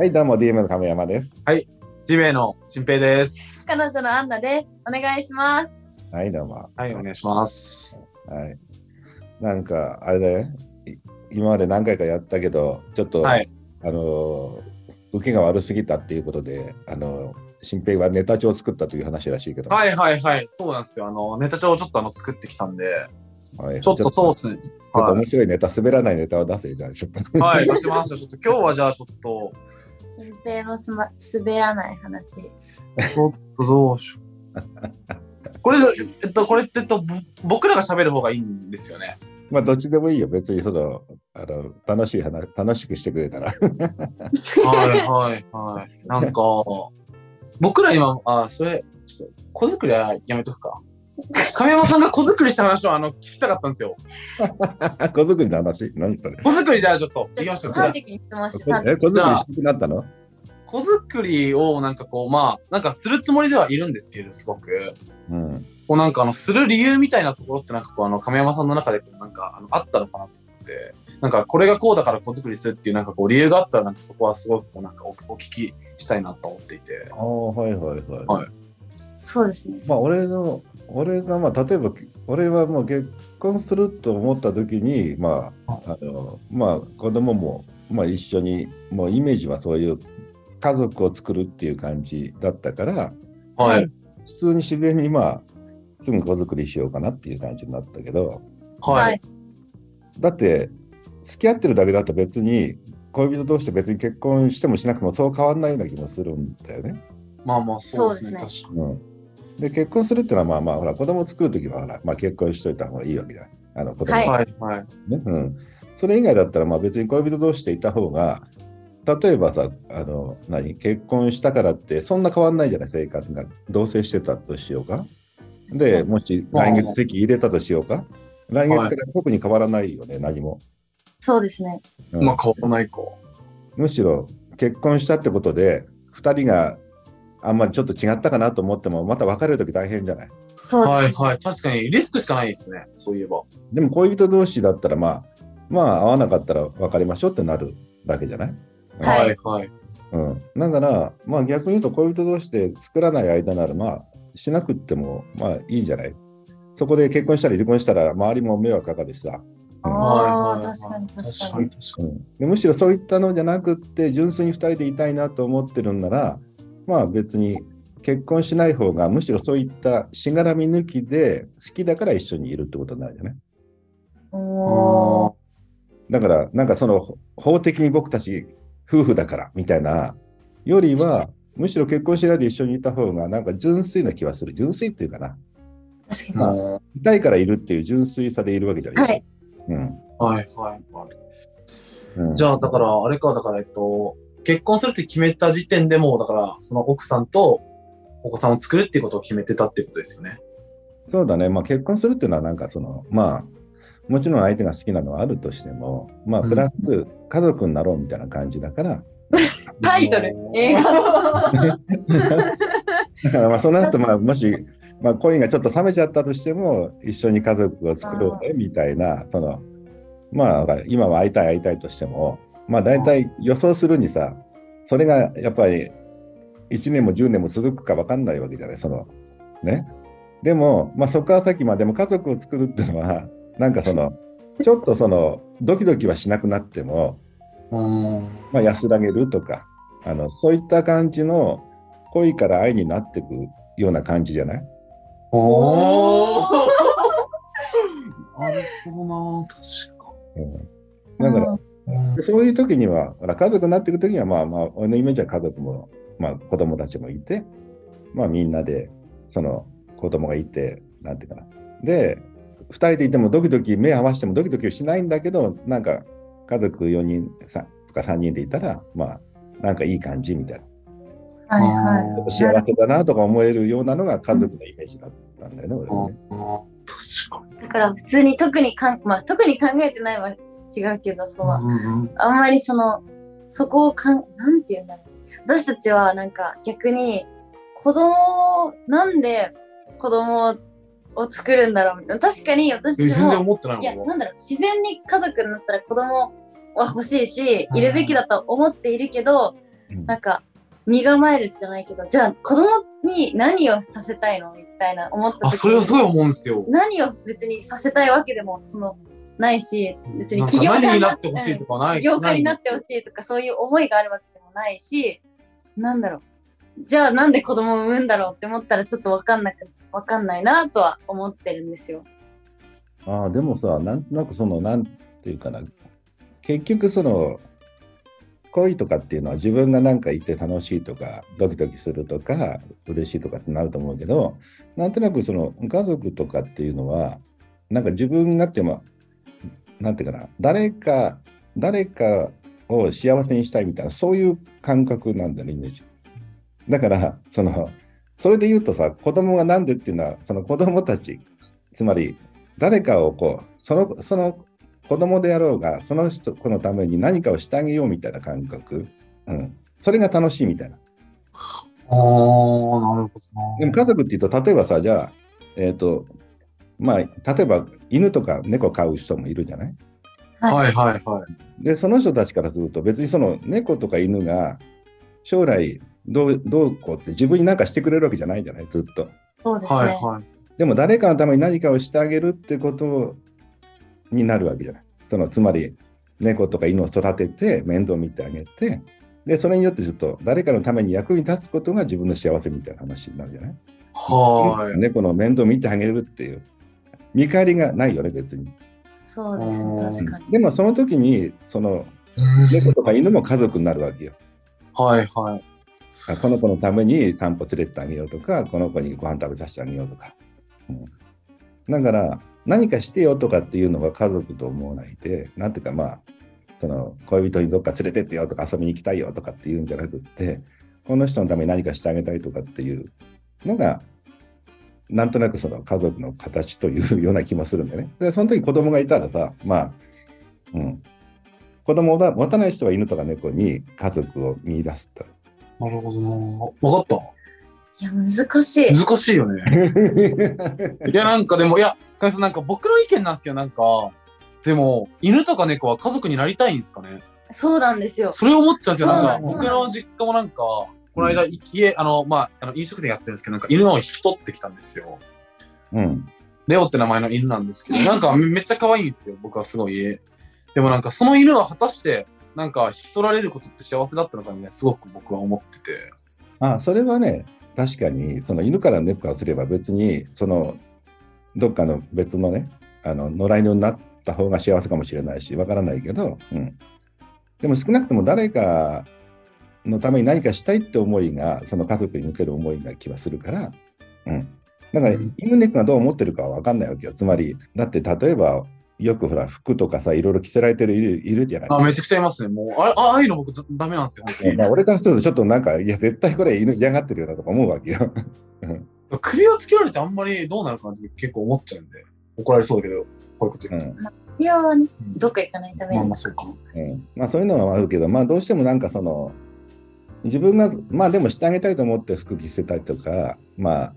はい、どうも DM の亀山です。ジメイの新平です。彼女のアンナです。お願いします。はい、どうも。はい、お願いします。はい。なんか、あれだよ。い今まで何回かやったけど、ちょっと、はい。あのー、受けが悪すぎたっていうことで、あのー、新平はネタ帳を作ったという話らしいけど、はいはいはい。そうなんですよ。あの、ネタ帳をちょっとあの作ってきたんで、はいちょっとそうですね。ちょっとは面白いネタ、滑らないネタを出せじゃないですか。い。はい、出してますよ。ちょっと今日はじゃあちょっと、新平のす、ま、滑らない話。ちょっとどうしよう。これ、えっと、これって、えっと、ぼ僕らが喋る方がいいんですよね。まあ、どっちでもいいよ。別にその、あの、楽しい話、楽しくしてくれたら。はいはいはい。なんか、僕ら今、あ、それ、ちょっと、子作りはやめとくか。亀山さんが子作りした話をあの聞きたかったんですよ。子作りの話？何それ？子作りじゃあちょっと、行きましょう。と端的に質問してた。え、子作りしたくなったの？子作りをなんかこうまあなんかするつもりではいるんですけどすごくうん。こうなんかあのする理由みたいなところってなんかこうあの亀山さんの中でなんかあのあったのかなと思ってなんかこれがこうだから子作りするっていうなんかこう理由があったらなんかそこはすごくこうなんかおお聞きしたいなと思っていてああ、はいはいはい。はいそうですね。まあ、俺の、俺が、まあ、例えば、俺はもう結婚すると思った時に、まあ、あの、まあ、子供も、まあ、一緒に、もうイメージはそういう家族を作るっていう感じだったから、はい。普通に自然に、まあ、すぐ子作りしようかなっていう感じになったけど、はい、だって、付き合ってるだけだと別に、恋人同士で別に結婚してもしなくてもそう変わんないような気もするんだよね。まあまあそうですね。そう確かうん、で結婚するっていうのはまあまあほら子供作るときはほら、まあ、結婚しといた方がいいわけじゃないあの子供。はい。にはいはい。ねうん、それ以外だったらまあ別に恋人同士でいた方が例えばさあの何結婚したからってそんな変わんないじゃない生活が。同棲してたとしようか。でもし来月籍入れたとしようか。来月から特に変わらないよね、何も、そうですね。うん。まあ変わらないか。むしろ結婚したってことで2人があんまりちょっと違ったかなと思ってもまた別れるとき大変じゃない？そうはいです。はい確かにリスクしかないですねそういえば。でも恋人同士だったらまあまあ合わなかったら別れましょうってなるわけじゃない、はい。はいはいうん、だからまあ逆に言うと恋人同士で作らない間ならまあしなくってもまあいいんじゃない？そこで結婚したり離婚したら周りも迷惑かかるしさ、ああ、はいはいはい確かに確か確かに。に確かにうん、でむしろそういったのじゃなくって純粋に2人でいたいなと思ってるんならまあ別に結婚しない方がむしろそういったしがらみ抜きで好きだから一緒にいるってことになるじゃない？おーだから、なんかその法的に僕たち夫婦だからみたいなよりは、むしろ結婚しないで一緒にいた方が、なんか純粋な気はする。純粋っていうかな。確かに。まあいたいからいるっていう純粋さでいるわけじゃない。はい。うん。はいはいはいうん、じゃあ、だから、あれか、だから、えっと、結婚するって決めた時点でもう、だから、その奥さんとお子さんを作るっていうことを決めてたっていうことですよね。そうだね。まあ結婚するっていうのは、なんかその、まあ、もちろん相手が好きなのはあるとしても、まあ、プラス家族になろうみたいな感じだから、タイトル、映画。だからまあその後、まあ、もし、まあ、恋がちょっと冷めちゃったとしても、一緒に家族を作ろうねみたいな、その、まあ、今は会いたい会いたいとしても、まあ、大体予想するにさ、それがやっぱり1年も10年も続くか分かんないわけじゃない、その、ね。でも、まあ、そこから先までも家族を作るっていうのは、なんかその、ちょっとその、ドキドキはしなくなっても、うん。まあ、安らげるとかあのそういった感じの恋から愛になっていくような感じじゃない？おー なるほどな、確か。うん、だから、うんそういう時には家族になっていく時にはまあまあ俺のイメージは家族も、まあ、子供たちもいて、まあ、みんなでその子供がいてなんていうかなで2人でいてもドキドキ目合わせてもドキドキしないんだけどなんか家族4人さとか3人でいたらまあなんかいい感じみたいなはいは幸せだなとか思えるようなのが家族のイメージだったんだよね、俺はね。あー確かに。い。だから普通に特にかん、まあ特に考えてないは違うけど、その、うんうんあんまりその、そこをかん、なんて言うんだろう。私たちはなんか逆に、子供を、なんで子供を作るんだろうみたいな。確かに私え全然も、思ってないいや。なんだろう、自然に家族になったら子供は欲しいし、いるべきだと思っているけど、うんなんか身構えるじゃないけどじゃあ子供に何をさせたいの？みたいな思ったあ、時それはすごい思うんですよ。何を別にさせたいわけでもそのないし別に起業家何ににななってほしいとかはない起業家になってほしいとかそういう思いがあるわけでもないしなんだろうじゃあなんで子供を産むんだろうって思ったらちょっとわかんなくわかんないなとは思ってるんですよ。ああ、でもさ、なんとなくその、なんていうかな、結局その、恋とかっていうのは自分がなんかいて楽しいとか、ドキドキするとか、嬉しいとかってなると思うけど、なんとなくその家族とかっていうのは、なんか自分がっても、なんていうかな、誰か、誰かを幸せにしたいみたいな、そういう感覚なんだよね、イメージ。だから、その、それで言うとさ、子供がなんでっていうのは、その子供たち、つまり誰かをこう、その、その子供であろうが、その人子のために何かをしてあげようみたいな感覚。うん。それが楽しいみたいな。ああ、なるほどでも家族っていうと、例えばさ、じゃあ、えっ、と、まあ、例えば犬とか猫飼う人もいるじゃない？な。はいはいはい。で、その人たちからすると、別にその猫とか犬が将来どうどうこうって自分に何かしてくれるわけじゃないじゃない、ずっと。そうですね。はいはい。でも誰かのために何かをしてあげるってことになるわけじゃない？そのつまり猫とか犬を育てて面倒見てあげて、でそれによってちょっと誰かのために役に立つことが自分の幸せみたいな話になるじゃない？は猫の面倒見てあげるっていう見返りがないよね、別に。そうですね。うん確かに。でもその時にそのい。猫とか犬も家族になるわけよ。はいはい。あこの子のために散歩連れてってあげようとか、この子にご飯食べさせてあげようとか。うんだから、何かしてよとかっていうのは家族と思わないで、なんていうかまあ、その恋人にどっか連れてってよとか遊びに行きたいよとかっていうんじゃなくって、この人のために何かしてあげたいとかっていうのが、なんとなくその家族の形というような気もするんだよね。で、その時子供がいたらさ、まあ、うん。子供を持たない人は犬とか猫に家族を見出すと。なるほどな。わかっいや、難しいた。。難しいよね。いや、なんかでも、いや、かみさんなんか僕の意見なんですけど、なんか、でも、犬とか猫は家族になりたいんですかね？そうなんですよ。それを思っちゃうんですよ。なんか、僕の実家もなんか、この間、い家、あの、まあ、あの飲食店やってるんですけど、なんか犬を引き取ってきたんですよ。うん。レオって名前の犬なんですけど、なんかめめっちゃ可愛いんですよ。僕はすごい。でもなんかその犬は果たして、なんか引き取られることって幸せだったのかね、すごく僕は思ってて。あそれはね、確かに、その犬から猫からすれば別に、その、どっかの別のね、あの野良犬になった方が幸せかもしれないし、わからないけど、うん。でも少なくとも誰かのために何かしたいって思いが、その家族に向ける思いな気はするから、うん。だから、うん犬猫がどう思ってるかはわかんないわけよ。つまり、だって例えば、よくほら、服とかさ、いろいろ着せられてるいるいるじゃないあ、めちゃくちゃいますね。もう、あれあああいうの僕ダダメなんですよ、本当にまあ、俺からするとちょっとなんか、いや、絶対これ犬嫌がってるよなとか思うわけよ。首をつけられてあんまりどうなるかなって結構思っちゃうんで、怒られそうだけど、こういうこと言うと。いやはね、うんどっか行かないためにまあまあ。そうかな。うんまあそういうのはあるけど、まあどうしてもなんかその、自分が、まあでもしてあげたいと思って服着せたりとか、まあ、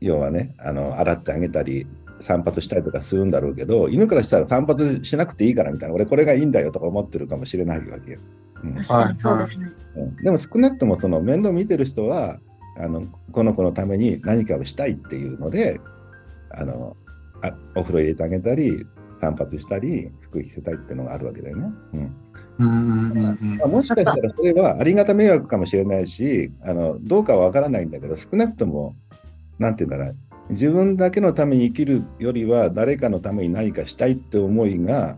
要はね、あの、洗ってあげたり、散髪したりとかするんだろうけど、犬からしたら散髪しなくていいからみたいな、俺これがいいんだよとか思ってるかもしれないわけよ。うん確かにそうですね。うんでも少なくともその面倒見てる人は、あのこの子のために何かをしたいっていうので、あのあお風呂入れてあげたり、散髪したり、服着せたいっていうのがあるわけだよね。うんうんうんうんうんまあ、もしかしたらそれはありがた迷惑かもしれないし、あのどうかは分からないんだけど、少なくとも、なんていうんだろう、自分だけのために生きるよりは、誰かのために何かしたいって思いが、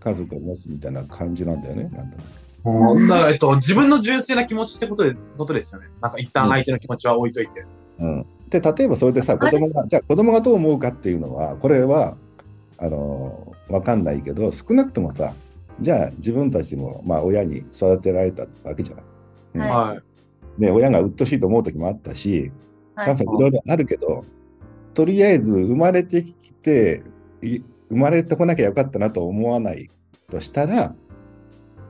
家族を持つみたいな感じなんだよね。なんとなくうんだから、えっと、自分の純粋な気持ちってことでことですよね。なんか一旦相手の気持ちは置いといて。うん、で例えばそれでさ子供がじゃあ子供がどう思うかっていうのはこれはあの分かんないけど少なくともさじゃあ自分たちも、まあ、親に育てられたわけじゃない。うんはいはい。で親が鬱陶しいと思う時もあったしはい。多分いろいろあるけど、とりあえず生まれてきてい生まれてこなきゃよかったなと思わないとしたら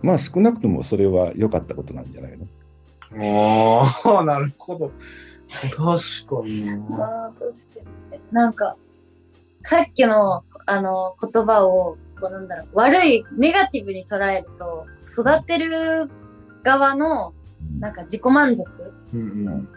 まあ少なくともそれは良かったことなんじゃないの？ああ、なるほど。確かにな。あー確かになんかさっきのあの言葉をこうなんだろう悪いネガティブに捉えると育てる側のなんか自己満足。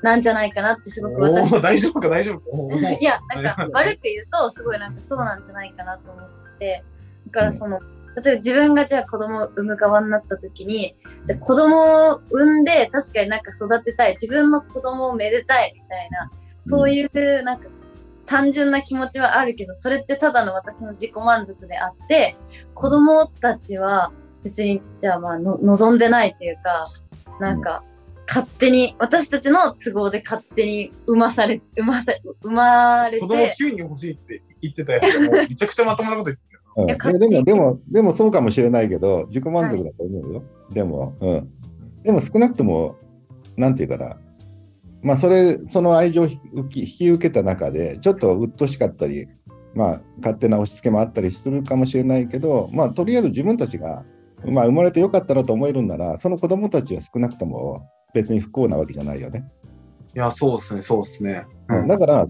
なんじゃないかなってすごくお私お、大丈夫か、大丈夫 いやなんか悪く言うとすごいなんかそうなんじゃないかなと思っててだからその例えば自分がじゃあ子供を産む側になった時にじゃあ子供を産んで確かになんか育てたい自分の子供をめでたいみたいなそういうなんか単純な気持ちはあるけどそれってただの私の自己満足であって子供たちは別にじゃあまあの望んでないというかなんか勝手に私たちの都合で勝手に産まされ産まさ生まれ子供て9人欲しいって言ってたやつがもうめちゃくちゃまともなこと言ってる。うんででも、でも、でもそうかもしれないけど、自己満足だと思うよ。でも、うん。でも少なくとも、なんていうかな、まあ、それ、その愛情を引き受けた中で、ちょっと鬱陶しかったり、まあ、勝手な押し付けもあったりするかもしれないけど、まあ、とりあえず自分たちが、まあ、生まれてよかったなと思えるんなら、その子供たちは少なくとも別に不幸なわけじゃないよね。いや、そうですね、そうですね。うんだから、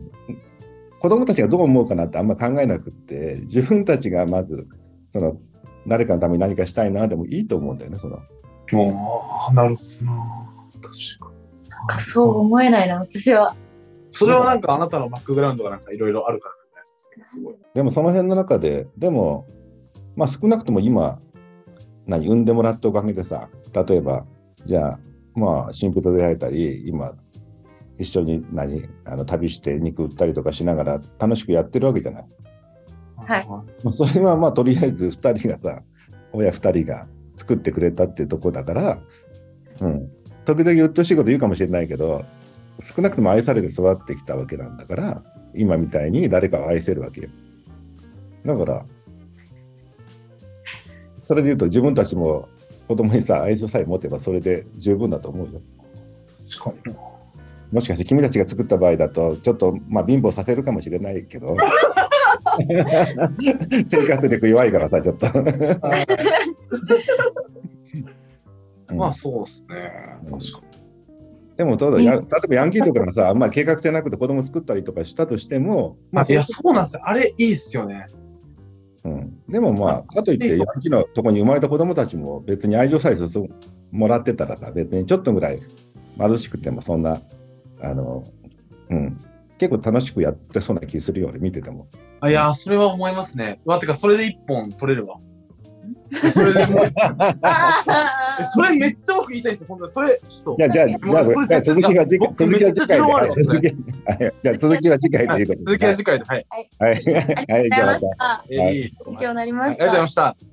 子供たちがどう思うかなってあんま考えなくって、自分たちがまず、その、誰かのために何かしたいなでもいいと思うんだよね、その。ああ、なるほどな。確かに。かそう思えないな私はそれはなんかあなたのバックグラウンドがなんかいろいろあるからすごい。でもその辺の中で、でも、まあ少なくとも今、何、産んでもらったおかげでさ、例えば、じゃあ、まあ、新婦と出会えたり、今、一緒に何、あの旅して肉売ったりとかしながら楽しくやってるわけじゃない。はいまあそれはまあとりあえず2人がさ親2人が作ってくれたっていうとこだから、うん、時々鬱陶しいこと言うかもしれないけど少なくとも愛されて育ってきたわけなんだから今みたいに誰かを愛せるわけよ。だからそれで言うと自分たちも子供にさ愛情さえ持てばそれで十分だと思うよ。確かに。もしかして君たちが作った場合だとちょっとまあ貧乏させるかもしれないけど 生活力弱いからさちょっと。うんまあそうですね。確かに。でもどうだや例えばヤンキーとかがさあんまり計画性なくて子供作ったりとかしたとしてもまあいや、そうなんですよ。あれいいっすよね。うん、でもまあかといってヤンキーのとこに生まれた子供たちも別に愛情さえもらってたらさ別にちょっとぐらい貧しくてもそんなあのうん結構楽しくやってそうな気するよ俺見てても。あいや、それは思いますね。うわ、てか、それで一本取れるわ。それでもう、それめっちゃ僕言いたいですよ。本当にそれ、ちょっとじ。ゃあ、じゃあ、じゃあ、続きは次回、僕続きは次回続きはいじゃあ、続きは次回ということで。続きは次回で。はい。はい。ありがとうございました。勉強になりまはいありがとうしたございました。